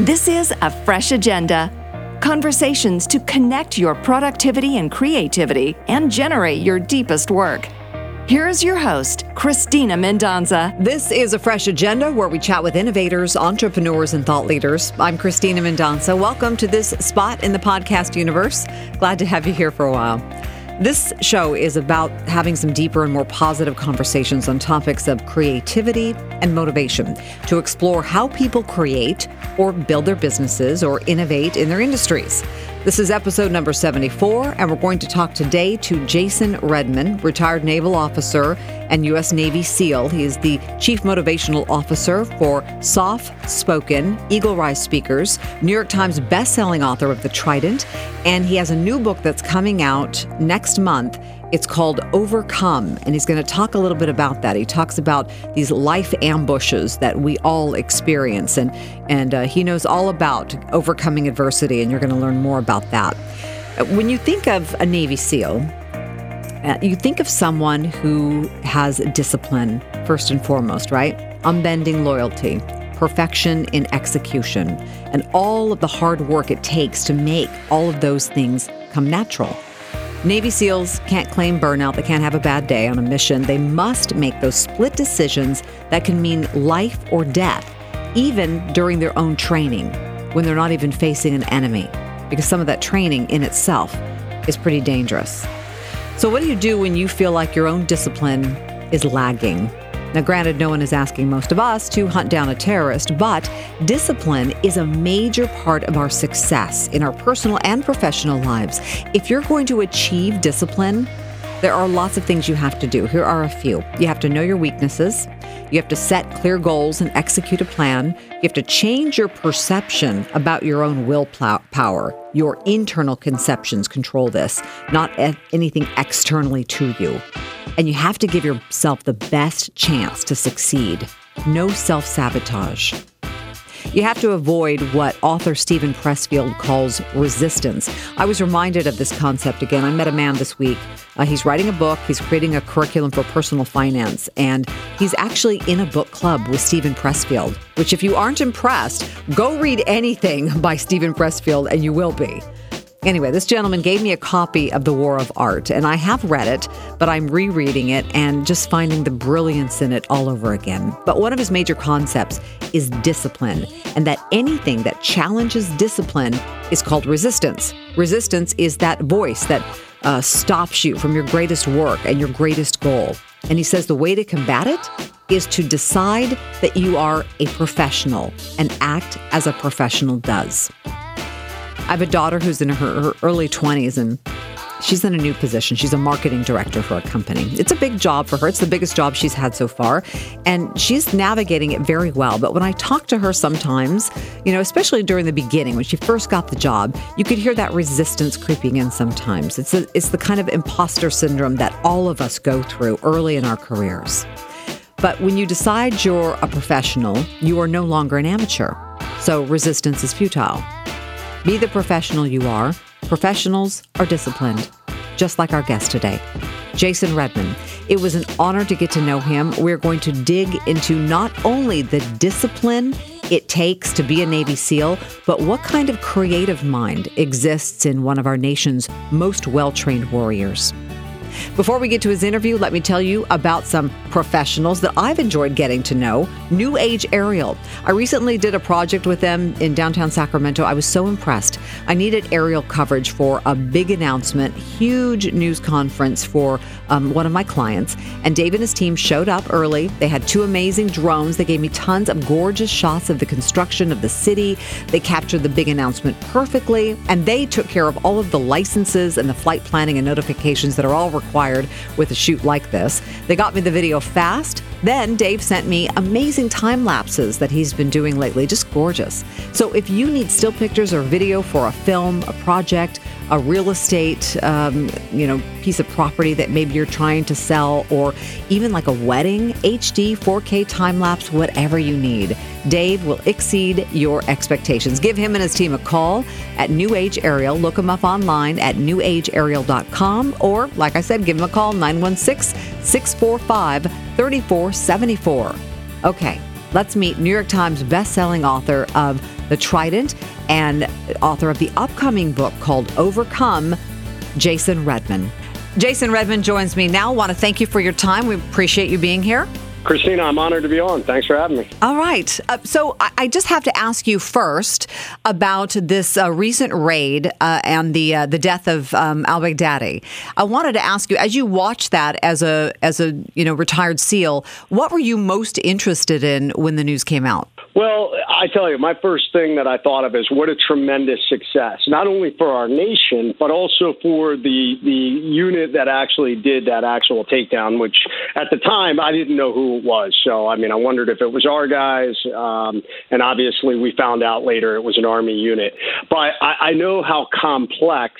This is a fresh agenda. Conversations to connect your productivity and creativity and generate your deepest work. Here's your host, Christina Mendonza. This is a fresh agenda where we chat with innovators, entrepreneurs, and thought leaders. I'm Christina Mendonza. Welcome to this spot in the podcast universe. Glad to have you here for a while. This show is about having some deeper and more positive conversations on topics of creativity and motivation to explore how people create or build their businesses or innovate in their industries. This is episode number 74, and we're going to talk today to Jason Redman, retired naval officer and U.S. Navy SEAL. He is the chief motivational officer for SOFspoken, Eagle Rise Speakers, New York Times bestselling author of The Trident, and he has a new book that's coming out next month. It's called Overcome, and he's going to talk a little bit about that. He talks about these life ambushes that we all experience, and and uh, he knows all about overcoming adversity, and you're going to learn more about that. Uh, when you think of a Navy SEAL, uh, you think of someone who has discipline first and foremost, right? Unbending loyalty, perfection in execution, and all of the hard work it takes to make all of those things come natural. Navy SEALs can't claim burnout. They can't have a bad day on a mission. They must make those split decisions that can mean life or death, even during their own training, when they're not even facing an enemy, because some of that training in itself is pretty dangerous. So, what do you do when you feel like your own discipline is lagging? Now, granted, no one is asking most of us to hunt down a terrorist, but discipline is a major part of our success in our personal and professional lives. If you're going to achieve discipline, there are lots of things you have to do. Here are a few. You have to know your weaknesses. You have to set clear goals and execute a plan. You have to change your perception about your own willpower. Your internal conceptions control this, not anything externally to you. And you have to give yourself the best chance to succeed. No self sabotage. You have to avoid what author Steven Pressfield calls resistance. I was reminded of this concept again. I met a man this week. Uh, he's writing a book, he's creating a curriculum for personal finance, and he's actually in a book club with Steven Pressfield, which, if you aren't impressed, go read anything by Steven Pressfield and you will be. Anyway, this gentleman gave me a copy of The War of Art, and I have read it, but I'm rereading it and just finding the brilliance in it all over again. But one of his major concepts is discipline, and that anything that challenges discipline is called resistance. Resistance is that voice that uh, stops you from your greatest work and your greatest goal. And he says the way to combat it is to decide that you are a professional and act as a professional does. I have a daughter who's in her, her early 20s and she's in a new position. She's a marketing director for a company. It's a big job for her. It's the biggest job she's had so far. And she's navigating it very well. But when I talk to her sometimes, you know, especially during the beginning, when she first got the job, you could hear that resistance creeping in sometimes. It's, a, it's the kind of imposter syndrome that all of us go through early in our careers. But when you decide you're a professional, you are no longer an amateur. So resistance is futile. Be the professional you are. Professionals are disciplined, just like our guest today, Jason Redman. It was an honor to get to know him. We're going to dig into not only the discipline it takes to be a Navy SEAL, but what kind of creative mind exists in one of our nation's most well trained warriors. Before we get to his interview, let me tell you about some professionals that I've enjoyed getting to know New Age Aerial. I recently did a project with them in downtown Sacramento. I was so impressed. I needed aerial coverage for a big announcement, huge news conference for um, one of my clients. And Dave and his team showed up early. They had two amazing drones. They gave me tons of gorgeous shots of the construction of the city. They captured the big announcement perfectly. And they took care of all of the licenses and the flight planning and notifications that are all required with a shoot like this. They got me the video fast. Then Dave sent me amazing time lapses that he's been doing lately, just gorgeous. So if you need still pictures or video for a film, a project, a real estate, um, you know, piece of property that maybe you're trying to sell, or even like a wedding, HD, 4K time lapse, whatever you need. Dave will exceed your expectations. Give him and his team a call at New Age Aerial. Look him up online at newageaerial.com, or like I said, give him a call 916 645 3474. Okay, Let's meet New York Times bestselling author of The Trident and author of the upcoming book called Overcome, Jason Redman. Jason Redman joins me now. I want to thank you for your time. We appreciate you being here. Christina, I'm honored to be on. Thanks for having me. All right. Uh, so I, I, just have to ask you first about this uh, recent raid uh, and the uh, the death of um, al Baghdadi. I wanted to ask you, as you watched that as a as a you know retired SEAL, what were you most interested in when the news came out? Well, I tell you, my first thing that I thought of is what a tremendous success, not only for our nation, but also for the the unit that actually did that actual takedown, which at the time I didn't know who it was. So, I mean, I wondered if it was our guys, um, and obviously we found out later it was an Army unit. But I, I know how complex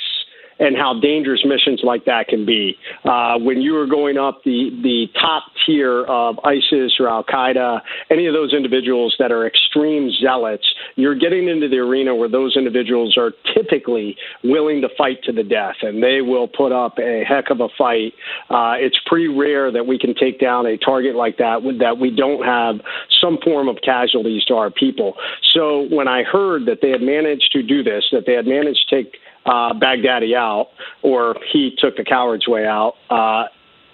and how dangerous missions like that can be. Uh, when you are going up the, the top tier of ISIS or Al Qaeda, any of those individuals that are extreme zealots, you're getting into the arena where those individuals are typically willing to fight to the death, and they will put up a heck of a fight. Uh, it's pretty rare that we can take down a target like that that we don't have some form of casualties to our people. So when I heard that they had managed to do this, that they had managed to take uh, Baghdadi out, or he took the coward's way out. Uh,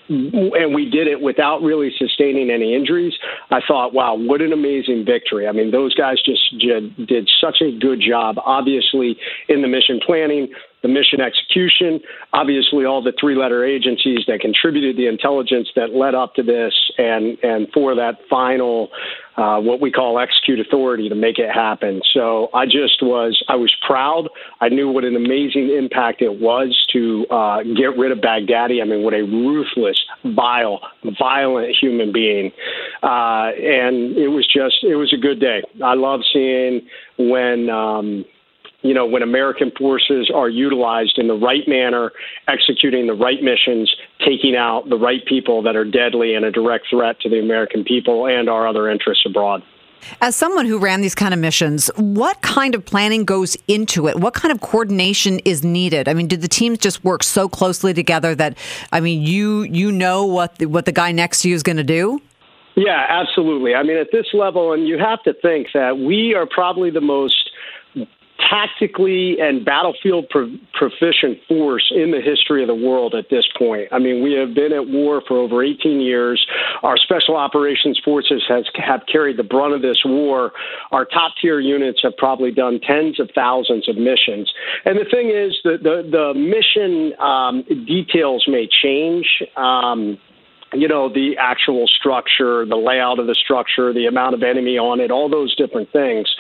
and we did it without really sustaining any injuries. I thought, wow, what an amazing victory. I mean, those guys just did, did such a good job, obviously, in the mission planning, the mission execution, obviously all the three letter agencies that contributed the intelligence that led up to this and, and for that final, uh, what we call execute authority to make it happen. So I just was, I was proud. I knew what an amazing impact it was to uh, get rid of Baghdadi. I mean, what a ruthless, vile, violent human being. Uh, and it was just, it was a good day. I love seeing when, um, you know, when American forces are utilized in the right manner, executing the right missions, taking out the right people that are deadly and a direct threat to the American people and our other interests abroad. As someone who ran these kind of missions, what kind of planning goes into it? What kind of coordination is needed? I mean, did the teams just work so closely together that I mean, you you know what the, what the guy next to you is going to do? Yeah, absolutely. I mean, at this level, and you have to think that we are probably the most tactically and battlefield pro- proficient force in the history of the world at this point. I mean, we have been at war for over 18 years. Our special operations forces has have carried the brunt of this war. Our top tier units have probably done tens of thousands of missions. And the thing is, the the, the mission um, details may change. Um, you know, the actual structure, the layout of the structure, the amount of enemy on it, all those different things.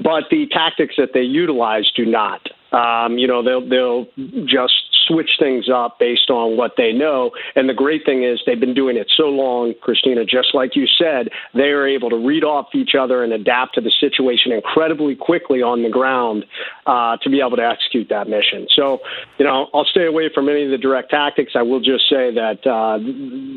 But the tactics that they utilize do not. Um, you know, they'll they'll just switch things up based on what they know. And the great thing is they've been doing it so long, Christina, just like you said, they are able to read off each other and adapt to the situation incredibly quickly on the ground uh, to be able to execute that mission. So, you know, I'll stay away from any of the direct tactics. I will just say that uh,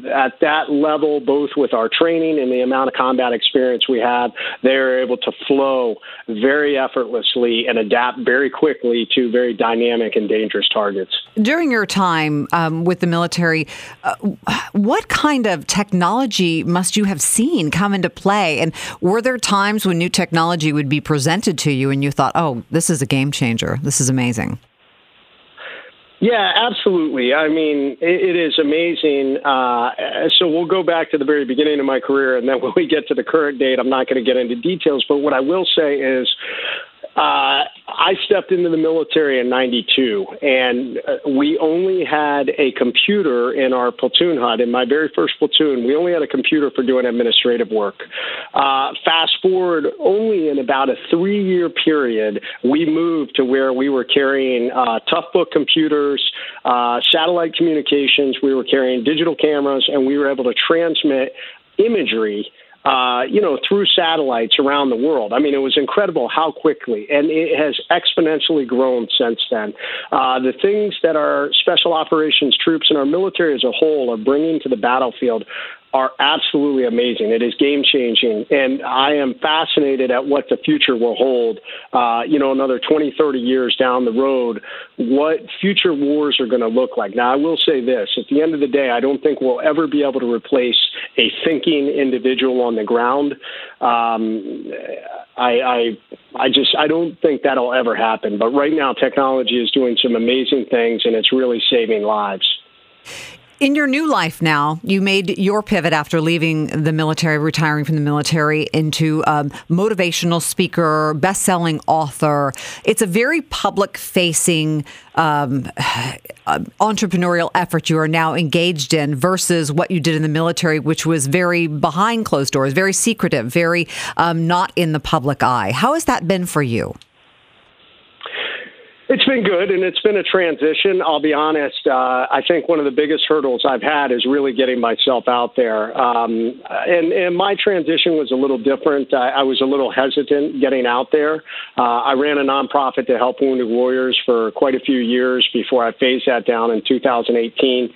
at that level, both with our training and the amount of combat experience we have, they are able to flow very effortlessly and adapt very quickly to very dynamic and dangerous targets. During your time um, with the military, uh, what kind of technology must you have seen come into play? And were there times when new technology would be presented to you and you thought, oh, this is a game changer? This is amazing? Yeah, absolutely. I mean, it, it is amazing. Uh, so we'll go back to the very beginning of my career, and then when we get to the current date, I'm not going to get into details. But what I will say is, uh, I stepped into the military in 92, and uh, we only had a computer in our platoon hut. In my very first platoon, we only had a computer for doing administrative work. Uh, fast forward, only in about a three year period, we moved to where we were carrying uh, Toughbook computers, uh, satellite communications, we were carrying digital cameras, and we were able to transmit imagery uh, you know, through satellites around the world. I mean, it was incredible how quickly, and it has exponentially grown since then. Uh, the things that our special operations troops and our military as a whole are bringing to the battlefield are absolutely amazing. It is game changing. And I am fascinated at what the future will hold. Uh, you know, another 20, 30 years down the road, what future wars are going to look like. Now, I will say this at the end of the day, I don't think we'll ever be able to replace a thinking individual on the ground. Um, I, I, I just, I don't think that'll ever happen. But right now, technology is doing some amazing things and it's really saving lives. In your new life now, you made your pivot after leaving the military, retiring from the military, into um, motivational speaker, best-selling author. It's a very public-facing um, entrepreneurial effort you are now engaged in versus what you did in the military, which was very behind closed doors, very secretive, very um, not in the public eye. How has that been for you? It's been good, and it's been a transition. I'll be honest. Uh, I think one of the biggest hurdles I've had is really getting myself out there. Um, and, and my transition was a little different. I, I was a little hesitant getting out there. Uh, I ran a nonprofit to help wounded warriors for quite a few years before I phased that down in 2018.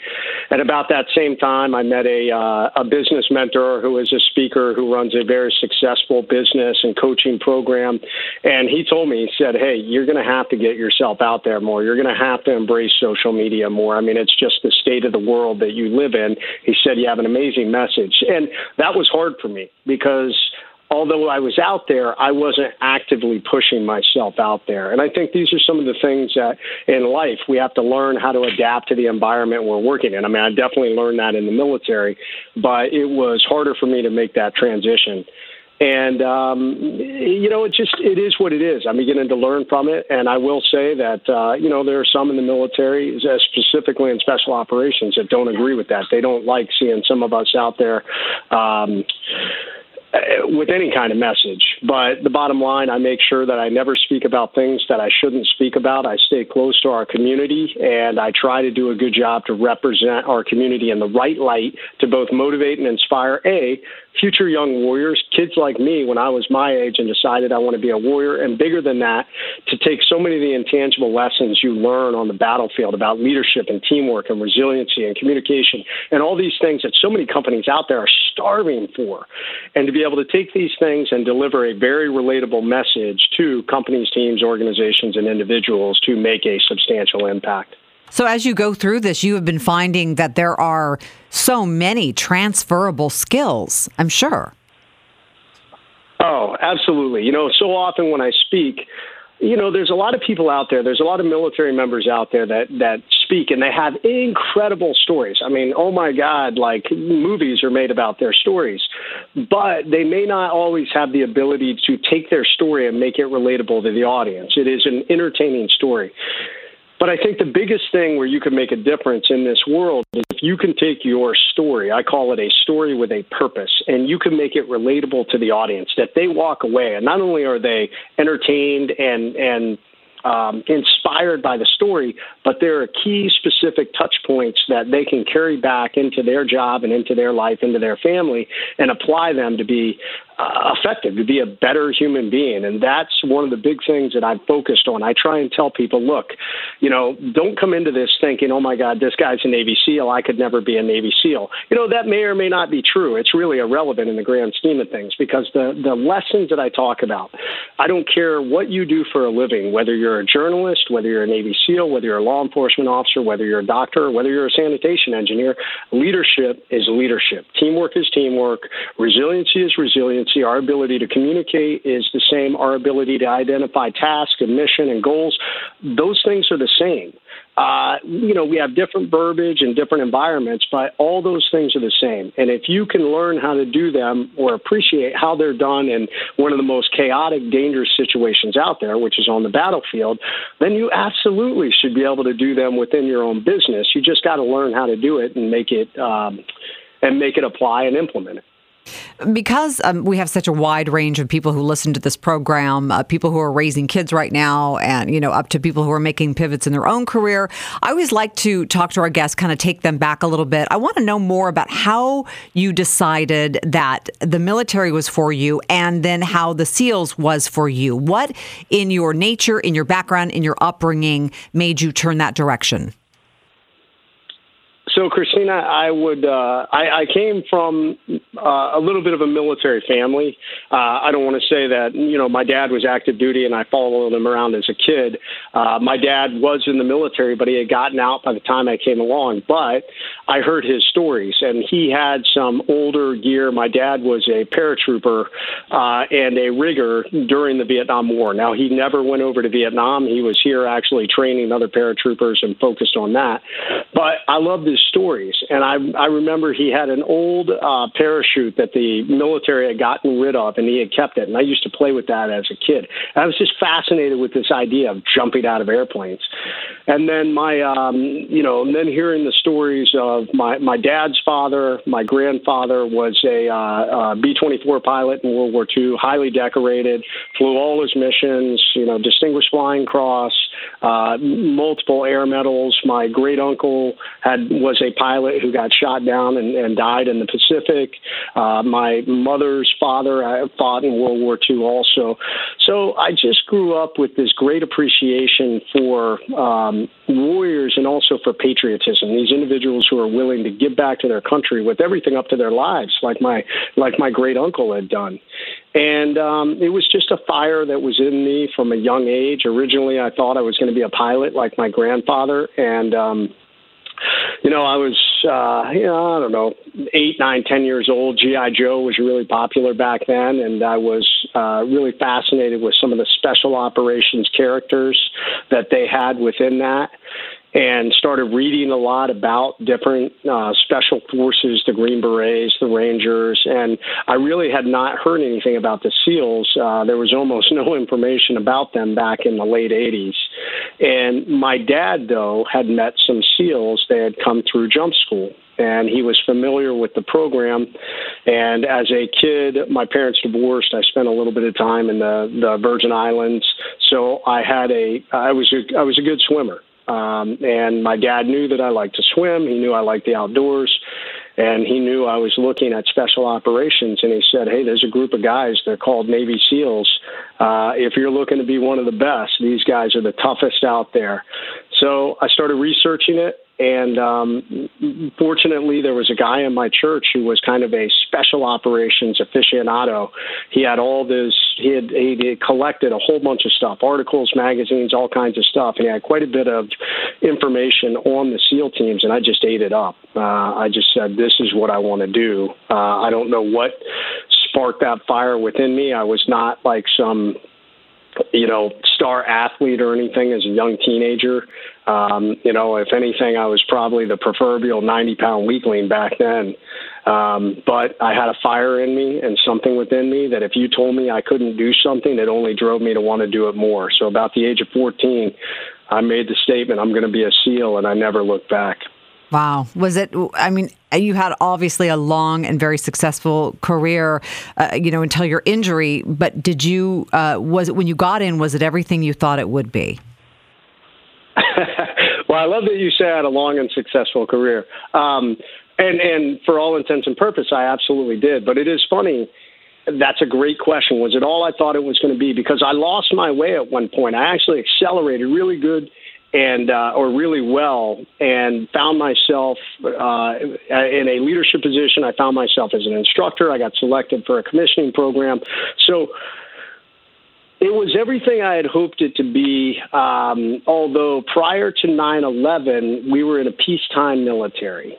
At about that same time, I met a, uh, a business mentor who is a speaker who runs a very successful business and coaching program. And he told me, he said, Hey, you're going to have to get yourself yourself out there more. You're going to have to embrace social media more. I mean, it's just the state of the world that you live in. He said you have an amazing message. And that was hard for me because although I was out there, I wasn't actively pushing myself out there. And I think these are some of the things that in life we have to learn how to adapt to the environment we're working in. I mean, I definitely learned that in the military, but it was harder for me to make that transition. And um, you know, it just it is what it is. I'm beginning to learn from it, and I will say that uh, you know there are some in the military, uh, specifically in special operations, that don't agree with that. They don't like seeing some of us out there. Um, Uh, with any kind of message. But the bottom line, I make sure that I never speak about things that I shouldn't speak about. I stay close to our community and I try to do a good job to represent our community in the right light to both motivate and inspire A, future young warriors, kids like me when I was my age and decided I want to be a warrior, and bigger than that, to take so many of the intangible lessons you learn on the battlefield about leadership and teamwork and resiliency and communication and all these things that so many companies out there are starving for, and to be able to take these things and deliver a very relatable message to companies, teams, organizations, and individuals to make a substantial impact. So, as you go through this, you have been finding that there are so many transferable skills, I'm sure. Oh, absolutely. You know, so often when I speak, you know, there's a lot of people out there. There's a lot of military members out there that that speak, and they have incredible stories. I mean, oh my God, like movies are made about their stories, but they may not always have the ability to take their story and make it relatable to the audience. It is an entertaining story. But I think the biggest thing where you can make a difference in this world is if you can take your story, I call it a story with a purpose, and you can make it relatable to the audience that they walk away and not only are they entertained and and um, inspired by the story, but there are key specific touch points that they can carry back into their job and into their life, into their family, and apply them to be uh, effective, to be a better human being. And that's one of the big things that I've focused on. I try and tell people, look, you know, don't come into this thinking, oh my God, this guy's a Navy SEAL. I could never be a Navy SEAL. You know, that may or may not be true. It's really irrelevant in the grand scheme of things because the, the lessons that I talk about, I don't care what you do for a living, whether you're a journalist, whether you're a Navy SEAL, whether you're a law enforcement officer, whether you're a doctor, whether you're a sanitation engineer, leadership is leadership. Teamwork is teamwork. Resiliency is resiliency our ability to communicate is the same. Our ability to identify tasks and mission and goals, those things are the same. Uh, you know, we have different verbiage and different environments, but all those things are the same. And if you can learn how to do them or appreciate how they're done in one of the most chaotic, dangerous situations out there, which is on the battlefield, then you absolutely should be able to do them within your own business. You just got to learn how to do it and make it um, and make it apply and implement it. Because um, we have such a wide range of people who listen to this program, uh, people who are raising kids right now, and you know, up to people who are making pivots in their own career, I always like to talk to our guests, kind of take them back a little bit. I want to know more about how you decided that the military was for you, and then how the SEALs was for you. What in your nature, in your background, in your upbringing, made you turn that direction? So, Christina, I would. Uh, I, I, came from uh, a little bit of a military family. Uh, I don't want to say that you know my dad was active duty and I followed him around as a kid. Uh, my dad was in the military, but he had gotten out by the time I came along. But I heard his stories, and he had some older gear. My dad was a paratrooper uh, and a rigger during the Vietnam War. Now he never went over to Vietnam. He was here actually training other paratroopers and focused on that. But I loved his stories. And I, I remember he had an old uh, parachute that the military had gotten rid of, and he had kept it. And I used to play with that as a kid. And I was just fascinated with this idea of jumping out of airplanes. And then my, um, you know, and then hearing the stories of my, my dad's father, my grandfather was a uh, uh, B 24 pilot in World War II, highly decorated, flew all his missions, you know, Distinguished Flying Cross, uh, multiple air medals. My great uncle had was a pilot who got shot down and, and died in the Pacific. Uh, my mother's father uh, fought in World War II also. So I just grew up with this great appreciation for um, warriors and also for patriotism. These individuals who are willing to give back to their country with everything up to their lives, like my like my great uncle had done. And um, it was just a fire that was in me from a young age. Originally, I thought I was going to be a pilot like my grandfather, and um, you know, I was, uh, you know, I don't know, eight, nine, ten years old. GI Joe was really popular back then, and I was uh, really fascinated with some of the special operations characters that they had within that and started reading a lot about different uh, special forces, the Green Berets, the Rangers, and I really had not heard anything about the SEALs. Uh, there was almost no information about them back in the late 80s. And my dad, though, had met some SEALs. They had come through jump school and he was familiar with the program. And as a kid, my parents divorced. I spent a little bit of time in the, the Virgin Islands, so I had a I was a I was a good swimmer. Um, and my dad knew that I liked to swim. He knew I liked the outdoors. And he knew I was looking at special operations. And he said, Hey, there's a group of guys. They're called Navy SEALs. Uh, if you're looking to be one of the best, these guys are the toughest out there. So I started researching it. And um, fortunately, there was a guy in my church who was kind of a special operations aficionado. He had all this, he had, he had collected a whole bunch of stuff articles, magazines, all kinds of stuff. And he had quite a bit of information on the SEAL teams, and I just ate it up. Uh, I just said, This is what I want to do. Uh, I don't know what sparked that fire within me. I was not like some you know, star athlete or anything as a young teenager. Um, you know, if anything, I was probably the proverbial 90 pound weakling back then. Um, but I had a fire in me and something within me that if you told me I couldn't do something, it only drove me to want to do it more. So about the age of 14, I made the statement, I'm going to be a SEAL, and I never looked back. Wow. Was it, I mean, you had obviously a long and very successful career, uh, you know, until your injury. But did you, uh, was it when you got in, was it everything you thought it would be? well, I love that you say I had a long and successful career. Um, and, and for all intents and purposes, I absolutely did. But it is funny. That's a great question. Was it all I thought it was going to be? Because I lost my way at one point. I actually accelerated really good and uh, or really well, and found myself uh, in a leadership position. I found myself as an instructor. I got selected for a commissioning program. So it was everything I had hoped it to be. Um, although prior to 9/11, we were in a peacetime military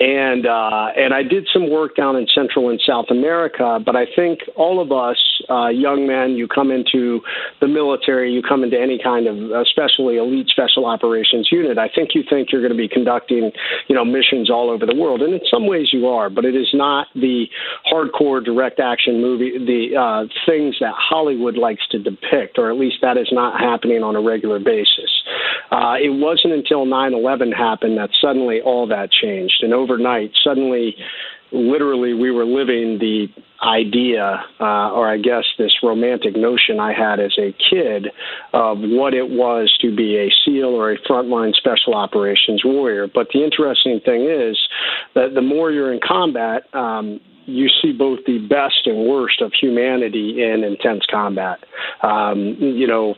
and uh, and I did some work down in Central and South America. But I think all of us uh, young men, you come into the military, you come into any kind of, especially elite special operations unit. I think you think you're going to be conducting, you know, missions all over the world, and in some ways you are. But it is not the hardcore direct action movie, the uh, things that Hollywood likes to depict, or at least that is not happening on a regular basis. Uh, it wasn't until 9/11 happened that suddenly all that changed and overnight, suddenly, literally, we were living the idea, uh, or I guess this romantic notion I had as a kid of what it was to be a SEAL or a frontline special operations warrior. But the interesting thing is that the more you're in combat, um, you see both the best and worst of humanity in intense combat. Um, you know,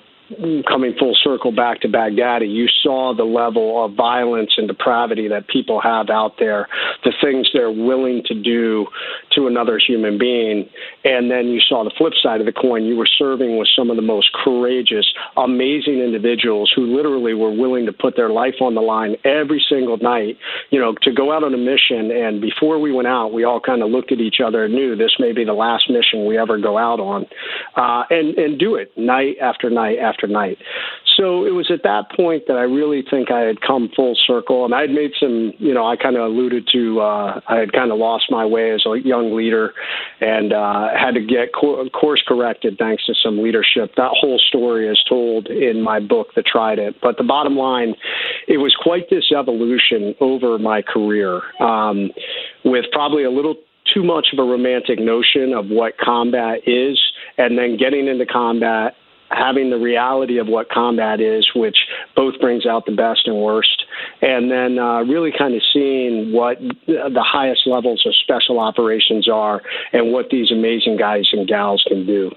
coming full circle back to Baghdadi, you saw the level of violence and depravity that people have out there, the things they're willing to do to another human being. And then you saw the flip side of the coin. You were serving with some of the most courageous, amazing individuals who literally were willing to put their life on the line every single night, you know, to go out on a mission. And before we went out, we all kind of looked at each other and knew this may be the last mission we ever go out on, uh, and, and do it night after night after night. So it was at that point that I really think I had come full circle, and I'd made some, you know, I kind of alluded to, uh, I had kind of lost my way as a young leader, and uh, had to get course corrected thanks to some leadership. That whole story is told in my book, The Trident. But the bottom line, it was quite this evolution over my career, um, with probably a little too much of a romantic notion of what combat is, and then getting into combat having the reality of what combat is, which both brings out the best and worst, and then uh, really kind of seeing what the highest levels of special operations are and what these amazing guys and gals can do.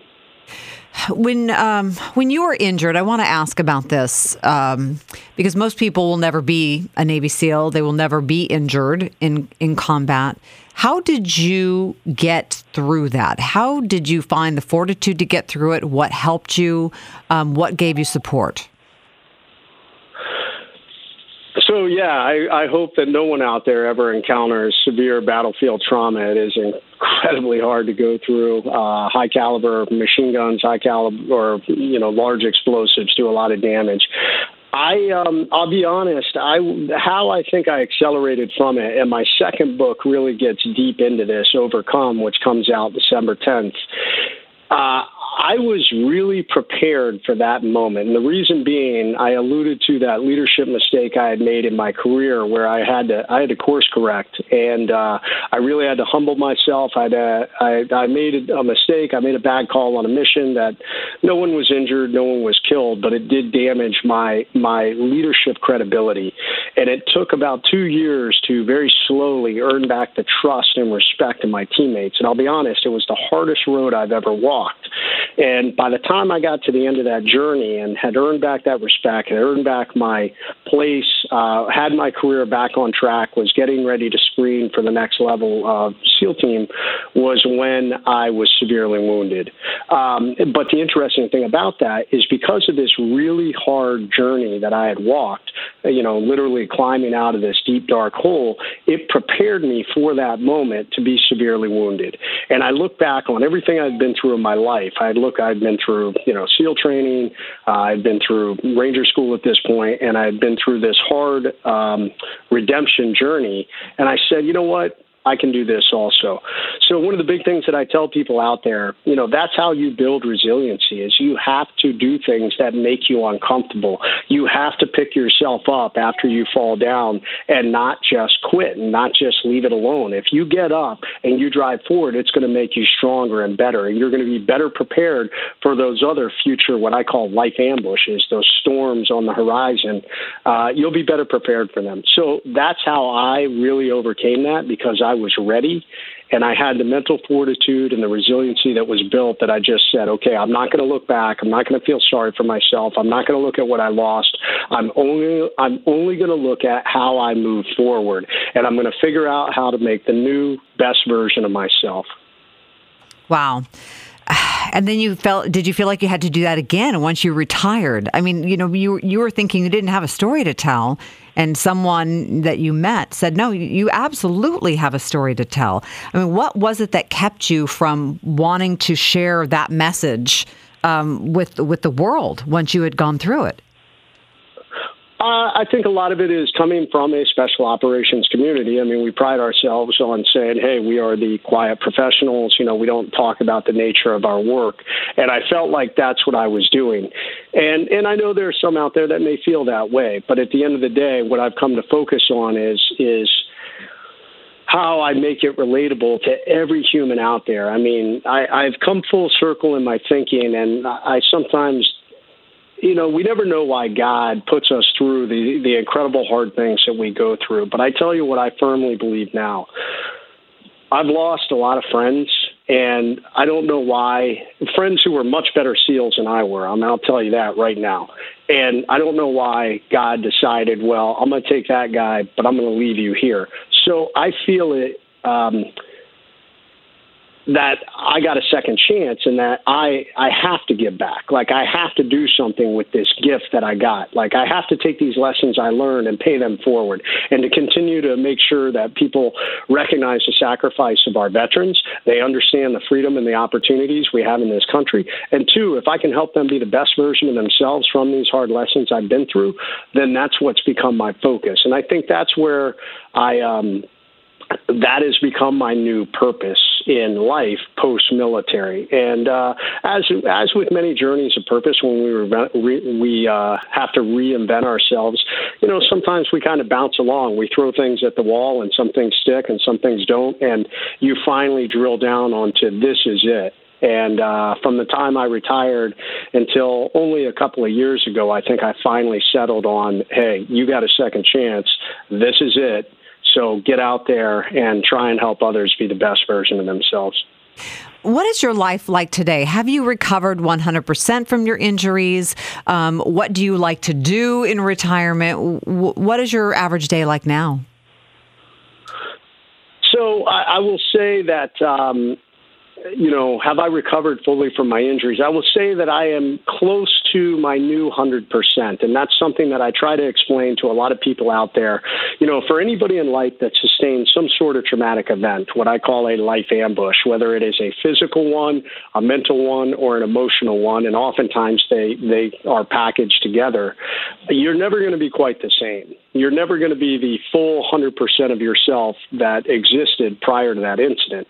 When um, when you were injured, I want to ask about this um, because most people will never be a Navy SEAL. They will never be injured in in combat. How did you get through that? How did you find the fortitude to get through it? What helped you? Um, what gave you support? So yeah, I, I hope that no one out there ever encounters severe battlefield trauma. It is incredibly hard to go through. Uh, high caliber machine guns, high caliber, or you know, large explosives do a lot of damage. I um, I'll be honest. I how I think I accelerated from it, and my second book really gets deep into this. Overcome, which comes out December tenth. Uh, I was really prepared for that moment. And the reason being, I alluded to that leadership mistake I had made in my career where I had to, I had to course correct. And uh, I really had to humble myself. I'd, uh, I, I made a mistake. I made a bad call on a mission that no one was injured, no one was killed, but it did damage my, my leadership credibility. And it took about two years to very slowly earn back the trust and respect of my teammates. And I'll be honest, it was the hardest road I've ever walked. And by the time I got to the end of that journey and had earned back that respect, had earned back my place, uh, had my career back on track, was getting ready to screen for the next level of SEAL team, was when I was severely wounded. Um, but the interesting thing about that is because of this really hard journey that I had walked, you know, literally climbing out of this deep, dark hole, it prepared me for that moment to be severely wounded. And I look back on everything I'd been through in my life. I look, I'd been through, you know, SEAL training. Uh, I'd been through Ranger School at this point, and I'd been through this hard um, redemption journey. And I said, you know what? I can do this also. So one of the big things that I tell people out there, you know, that's how you build resiliency is you have to do things that make you uncomfortable. You have to pick yourself up after you fall down and not just quit and not just leave it alone. If you get up and you drive forward, it's going to make you stronger and better and you're going to be better prepared for those other future what I call life ambushes, those storms on the horizon. Uh, you'll be better prepared for them. So that's how I really overcame that because I I was ready and I had the mental fortitude and the resiliency that was built that I just said, okay, I'm not going to look back. I'm not going to feel sorry for myself. I'm not going to look at what I lost. I'm only I'm only going to look at how I move forward, and I'm going to figure out how to make the new best version of myself. Wow. And then you felt did you feel like you had to do that again once you retired? I mean, you know, you you were thinking you didn't have a story to tell and someone that you met said, "No, you absolutely have a story to tell." I mean, what was it that kept you from wanting to share that message um, with with the world once you had gone through it? Uh, I think a lot of it is coming from a special operations community. I mean, we pride ourselves on saying, hey, we are the quiet professionals. You know, we don't talk about the nature of our work. And I felt like that's what I was doing. And, and I know there are some out there that may feel that way. But at the end of the day, what I've come to focus on is, is, how I make it relatable to every human out there. I mean, I, I've come full circle in my thinking, and I sometimes you know, we never know why God puts us through the, the incredible hard things that we go through. But I tell you what I firmly believe now. I've lost a lot of friends And I don't know why friends who were much better SEALs than I were. I mean, I'll tell you that right now. And I don't know why God decided, well, I'm going to take that guy, but I'm going to leave you here. So I feel it. Um, that I got a second chance and that I I have to give back. Like I have to do something with this gift that I got. Like I have to take these lessons I learned and pay them forward and to continue to make sure that people recognize the sacrifice of our veterans. They understand the freedom and the opportunities we have in this country. And two, if I can help them be the best version of themselves from these hard lessons I've been through, then that's what's become my focus. And I think that's where I um that has become my new purpose in life post military. And uh, as as with many journeys of purpose, when we re, we uh, have to reinvent ourselves, you know, sometimes we kind of bounce along. We throw things at the wall, and some things stick, and some things don't. And you finally drill down onto this is it. And uh, from the time I retired until only a couple of years ago, I think I finally settled on, hey, you got a second chance. This is it so get out there and try and help others be the best version of themselves. What is your life like today? Have you recovered 100% from your injuries? Um, what do you like to do in retirement? what is your average day like now? So I, I will say that um, you know, have I recovered fully from my injuries? I will say that I am close to my new 100%. And that's something that I try to explain to a lot of people out there. You know, for anybody in life that sustained some sort of traumatic event, what I call a life ambush, whether it is a physical one, a mental one, or an emotional one, and oftentimes they, they are packaged together, you're never going to be quite the same. You're never going to be the full 100% of yourself that existed prior to that incident.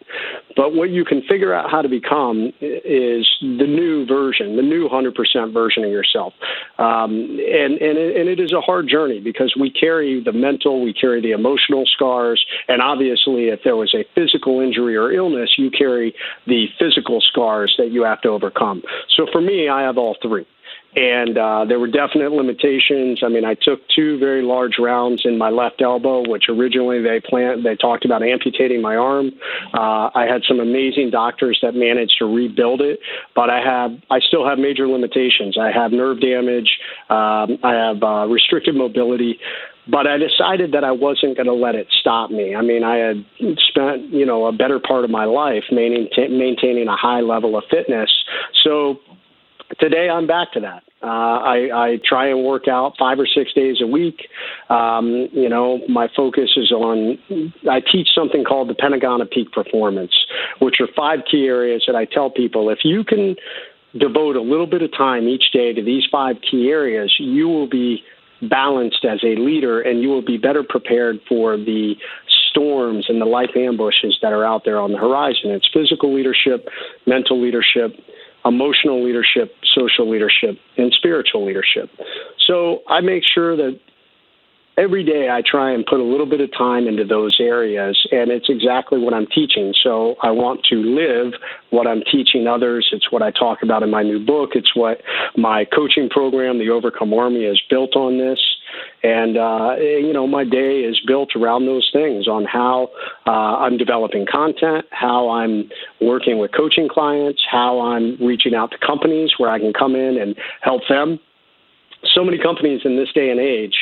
But what you can figure out how to become is the new version, the new 100% version of yourself. Um, and, and, it, and it is a hard journey because we carry the mental, we carry the emotional scars. And obviously, if there was a physical injury or illness, you carry the physical scars that you have to overcome. So for me, I have all three and uh, there were definite limitations. I mean, I took two very large rounds in my left elbow, which originally they planned. They talked about amputating my arm. Uh, I had some amazing doctors that managed to rebuild it, but I have I still have major limitations. I have nerve damage. Um, I have uh, restricted mobility but I decided that I wasn't going to let it stop me. I mean, I had spent, you know, a better part of my life maintaining, maintaining a high level of fitness. So today I'm back to that. Uh, I, I try and work out five or six days a week. Um, you know, my focus is on, I teach something called the Pentagon of Peak Performance, which are five key areas that I tell people if you can devote a little bit of time each day to these five key areas, you will be balanced as a leader and you will be better prepared for the storms and the life ambushes that are out there on the horizon. It's physical leadership, mental leadership, emotional leadership, social leadership, and spiritual leadership. So I make sure that every day I try and put a little bit of time into those areas, and it's exactly what I'm teaching. So I want to live what I'm teaching others. It's what I talk about in my new book. It's what my coaching program, the Overcome Army, is built on this. And, uh, you know, my day is built around those things on how uh, I'm developing content, how I'm working with coaching clients, how I'm reaching out to companies where I can come in and help them. So many companies in this day and age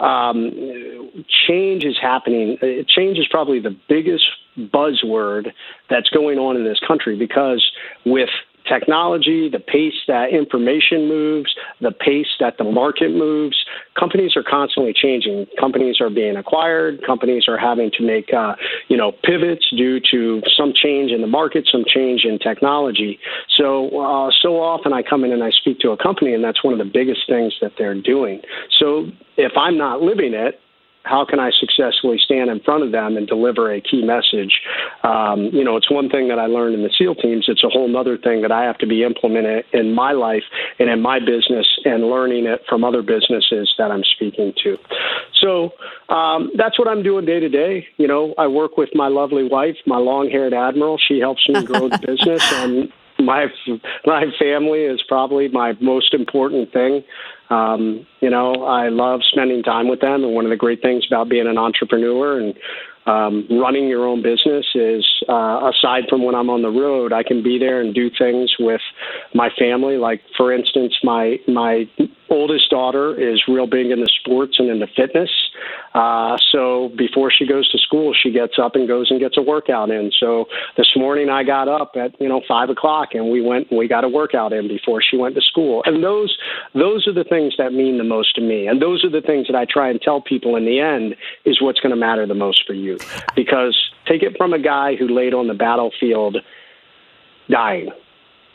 um, change is happening. Uh, change is probably the biggest buzzword that's going on in this country because with technology, the pace that information moves, the pace that the market moves. Companies are constantly changing. Companies are being acquired. Companies are having to make, uh, you know, pivots due to some change in the market, some change in technology. So, uh, so often I come in and I speak to a company, and that's one of the biggest things that they're doing. So, if I'm not living it, how can I successfully stand in front of them and deliver a key message? Um, you know, it's one thing that I learned in the SEAL teams. It's a whole other thing that I have to be implementing in my life and in my business and learning it from other businesses that I'm speaking to. So um, that's what I'm doing day to day. You know, I work with my lovely wife, my long-haired admiral. She helps me grow the business, and my my family is probably my most important thing. Um, you know, I love spending time with them, and one of the great things about being an entrepreneur and um, running your own business is uh, aside from when I'm on the road, I can be there and do things with my family. Like for instance, my my oldest daughter is real big into sports and into fitness. Uh, so before she goes to school, she gets up and goes and gets a workout in. So this morning I got up at you know five o'clock and we went and we got a workout in before she went to school. And those those are the things that mean the most to me. And those are the things that I try and tell people in the end is what's going to matter the most for you. Because take it from a guy who laid on the battlefield dying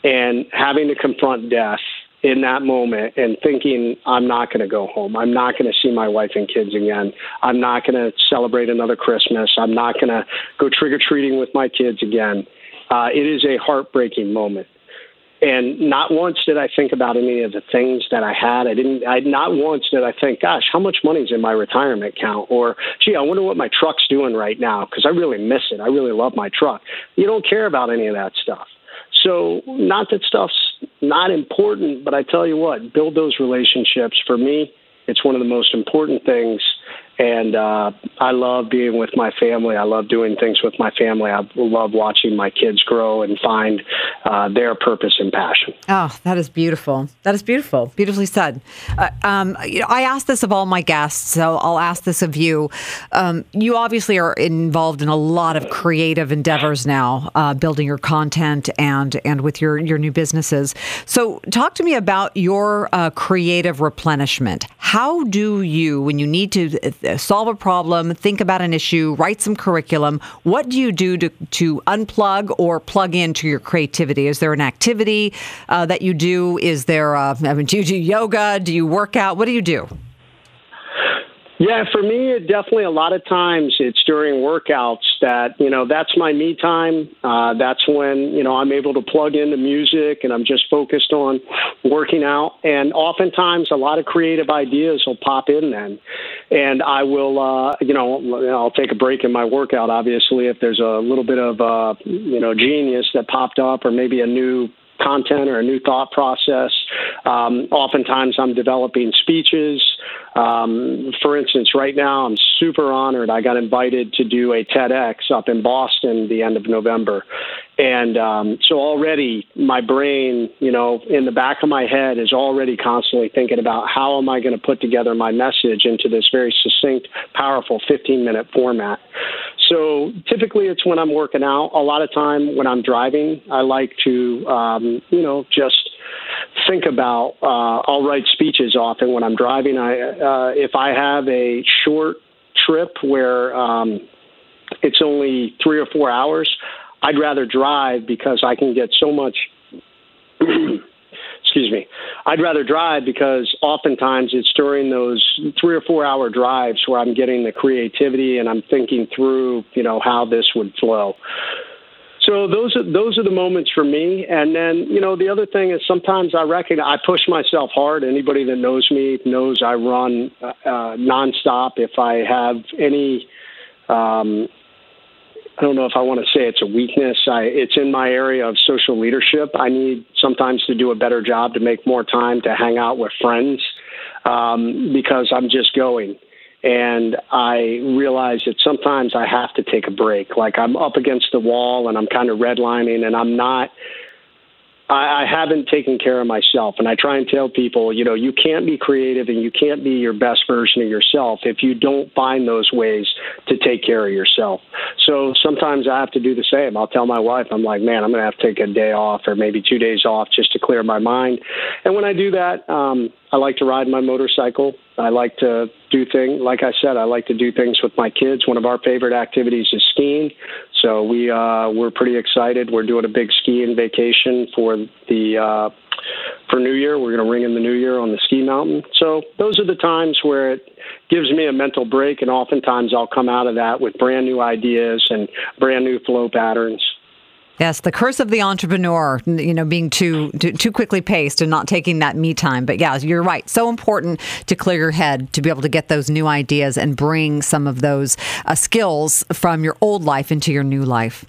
and having to confront death in that moment and thinking, I'm not going to go home. I'm not going to see my wife and kids again. I'm not going to celebrate another Christmas. I'm not going to go trick or treating with my kids again. Uh, it is a heartbreaking moment. And not once did I think about any of the things that I had. I didn't. I not once did I think, "Gosh, how much money's in my retirement account?" Or, "Gee, I wonder what my truck's doing right now because I really miss it. I really love my truck." You don't care about any of that stuff. So, not that stuff's not important, but I tell you what, build those relationships. For me, it's one of the most important things and uh, I love being with my family. I love doing things with my family. I love watching my kids grow and find uh, their purpose and passion. Oh, that is beautiful. That is beautiful. Beautifully said. Uh, um, you know, I ask this of all my guests, so I'll ask this of you. Um, you obviously are involved in a lot of creative endeavors now, uh, building your content and and with your your new businesses. So, talk to me about your uh, creative replenishment. How do you, when you need to solve a problem, think about an issue, write some curriculum. What do you do to, to unplug or plug into your creativity? Is there an activity uh, that you do? Is there, uh, I mean, do you do yoga? Do you work out? What do you do? Yeah, for me, it definitely a lot of times it's during workouts that, you know, that's my me time. Uh, that's when, you know, I'm able to plug into music and I'm just focused on working out. And oftentimes a lot of creative ideas will pop in then. And I will, uh, you know, I'll take a break in my workout, obviously, if there's a little bit of, uh, you know, genius that popped up or maybe a new content or a new thought process. Um, oftentimes, I'm developing speeches. Um, for instance, right now, I'm super honored. I got invited to do a TEDx up in Boston the end of November. And um, so already my brain, you know, in the back of my head is already constantly thinking about how am I going to put together my message into this very succinct, powerful 15 minute format. So typically it's when I'm working out. A lot of time when I'm driving, I like to, um, you know, just think about. Uh, I'll write speeches often when I'm driving. I uh, if I have a short trip where um, it's only three or four hours, I'd rather drive because I can get so much. excuse me. I'd rather drive because oftentimes it's during those three or four hour drives where I'm getting the creativity and I'm thinking through, you know, how this would flow. So those are those are the moments for me. And then you know the other thing is sometimes I reckon I push myself hard. Anybody that knows me knows I run uh, uh, nonstop. If I have any um, I don't know if I want to say it's a weakness. I, it's in my area of social leadership. I need sometimes to do a better job to make more time to hang out with friends um, because I'm just going. And I realize that sometimes I have to take a break. Like I'm up against the wall and I'm kind of redlining and I'm not I, I haven't taken care of myself. And I try and tell people, you know, you can't be creative and you can't be your best version of yourself if you don't find those ways to take care of yourself. So sometimes I have to do the same. I'll tell my wife, I'm like, man, I'm going to have to take a day off or maybe two days off just to clear my mind. And when I do that, um, I like to ride my motorcycle. I like to do things, like I said, I like to do things with my kids. One of our favorite activities is skiing. So we uh, we're pretty excited. We're doing a big skiing vacation for the uh, for New Year. We're going to ring in the New Year on the ski mountain. So those are the times where it gives me a mental break, and oftentimes I'll come out of that with brand new ideas and brand new flow patterns. Yes, the curse of the entrepreneur, you know, being too, too, quickly paced and not taking that me time. But yeah, you're right. So important to clear your head to be able to get those new ideas and bring some of those uh, skills from your old life into your new life.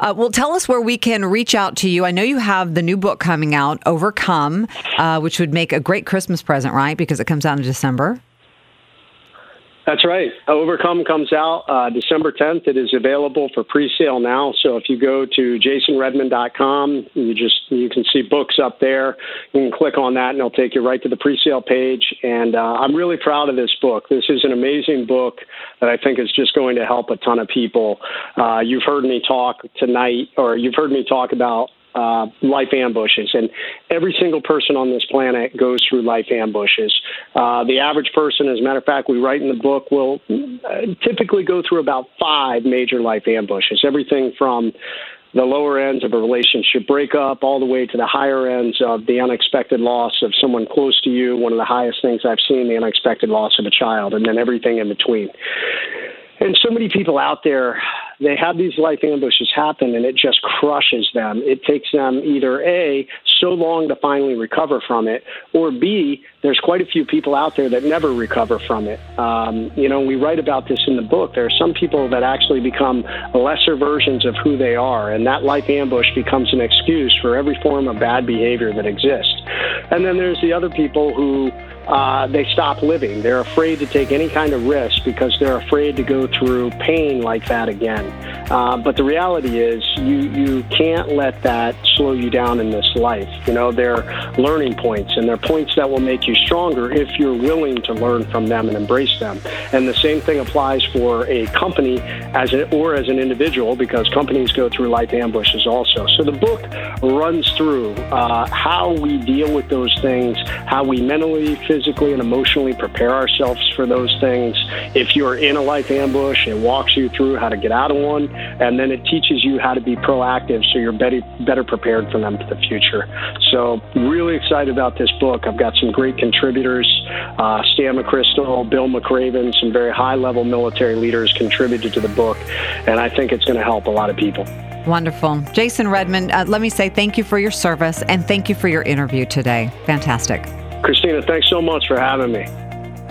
Uh, well, tell us where we can reach out to you. I know you have the new book coming out, Overcome, uh, which would make a great Christmas present, right? Because it comes out in December. That's right. Overcome comes out uh, December 10th. It is available for pre-sale now. So if you go to jasonredman.com, you just you can see books up there. You can click on that, and it'll take you right to the pre-sale page. And uh, I'm really proud of this book. This is an amazing book that I think is just going to help a ton of people. Uh, you've heard me talk tonight, or you've heard me talk about uh, life ambushes. And every single person on this planet goes through life ambushes. Uh, the average person, as a matter of fact, we write in the book, will uh, typically go through about five major life ambushes. Everything from the lower ends of a relationship breakup all the way to the higher ends of the unexpected loss of someone close to you, one of the highest things I've seen, the unexpected loss of a child, and then everything in between. And so many people out there they have these life ambushes happen and it just crushes them. It takes them either A, so long to finally recover from it, or B, there's quite a few people out there that never recover from it. Um, you know, we write about this in the book. There are some people that actually become lesser versions of who they are, and that life ambush becomes an excuse for every form of bad behavior that exists. And then there's the other people who uh, they stop living. They're afraid to take any kind of risk because they're afraid to go through pain like that again. Uh, but the reality is, you you can't let that slow you down in this life. You know, they're learning points, and they're points that will make you stronger if you're willing to learn from them and embrace them. And the same thing applies for a company as a, or as an individual, because companies go through life ambushes also. So the book runs through uh, how we deal with those things, how we mentally, physically, and emotionally prepare ourselves for those things. If you're in a life ambush, it walks you through how to get out of one and then it teaches you how to be proactive so you're better, better prepared for them for the future. So, really excited about this book. I've got some great contributors uh, Stan McChrystal, Bill McRaven, some very high level military leaders contributed to the book, and I think it's going to help a lot of people. Wonderful. Jason Redman, uh, let me say thank you for your service and thank you for your interview today. Fantastic. Christina, thanks so much for having me.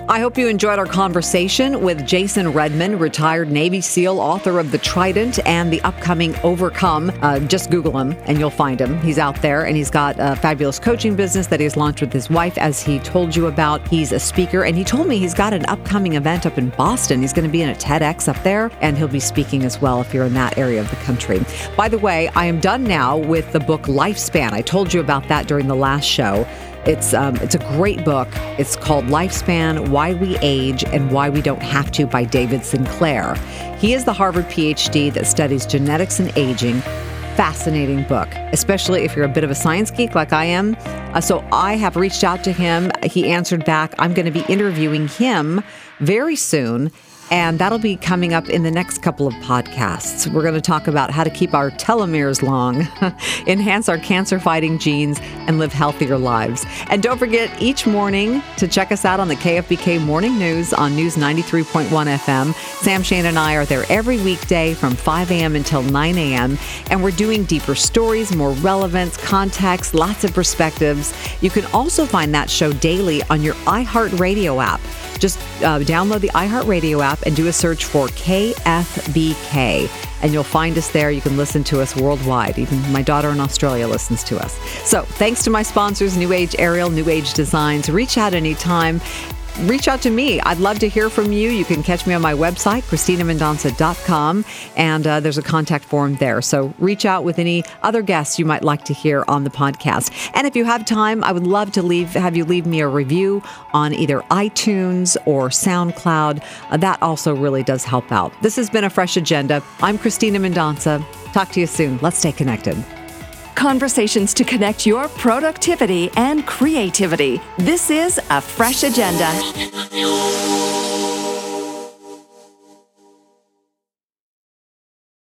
I hope you enjoyed our conversation with Jason Redman, retired Navy SEAL, author of The Trident and the upcoming Overcome. Uh, just Google him and you'll find him. He's out there and he's got a fabulous coaching business that he's launched with his wife, as he told you about. He's a speaker and he told me he's got an upcoming event up in Boston. He's going to be in a TEDx up there and he'll be speaking as well if you're in that area of the country. By the way, I am done now with the book Lifespan. I told you about that during the last show. It's um, it's a great book. It's called Lifespan: Why We Age and Why We Don't Have to by David Sinclair. He is the Harvard PhD that studies genetics and aging. Fascinating book, especially if you're a bit of a science geek like I am. Uh, so I have reached out to him. He answered back. I'm going to be interviewing him very soon and that'll be coming up in the next couple of podcasts. We're going to talk about how to keep our telomeres long, enhance our cancer fighting genes, and live healthier lives. And don't forget each morning to check us out on the KFBK Morning News on News 93.1 FM. Sam Shane and I are there every weekday from 5 a.m. until 9 a.m. And we're doing deeper stories, more relevance, context, lots of perspectives. You can also find that show daily on your iHeartRadio app. Just uh, download the iHeartRadio app and do a search for KFBK, and you'll find us there. You can listen to us worldwide. Even my daughter in Australia listens to us. So, thanks to my sponsors, New Age Aerial, New Age Designs. Reach out anytime reach out to me. I'd love to hear from you. You can catch me on my website, ChristinaMendonca.com, and uh, there's a contact form there. So reach out with any other guests you might like to hear on the podcast. And if you have time, I would love to leave have you leave me a review on either iTunes or SoundCloud. Uh, that also really does help out. This has been a fresh agenda. I'm Christina Mendonca. Talk to you soon. Let's stay connected conversations to connect your productivity and creativity. This is a fresh agenda.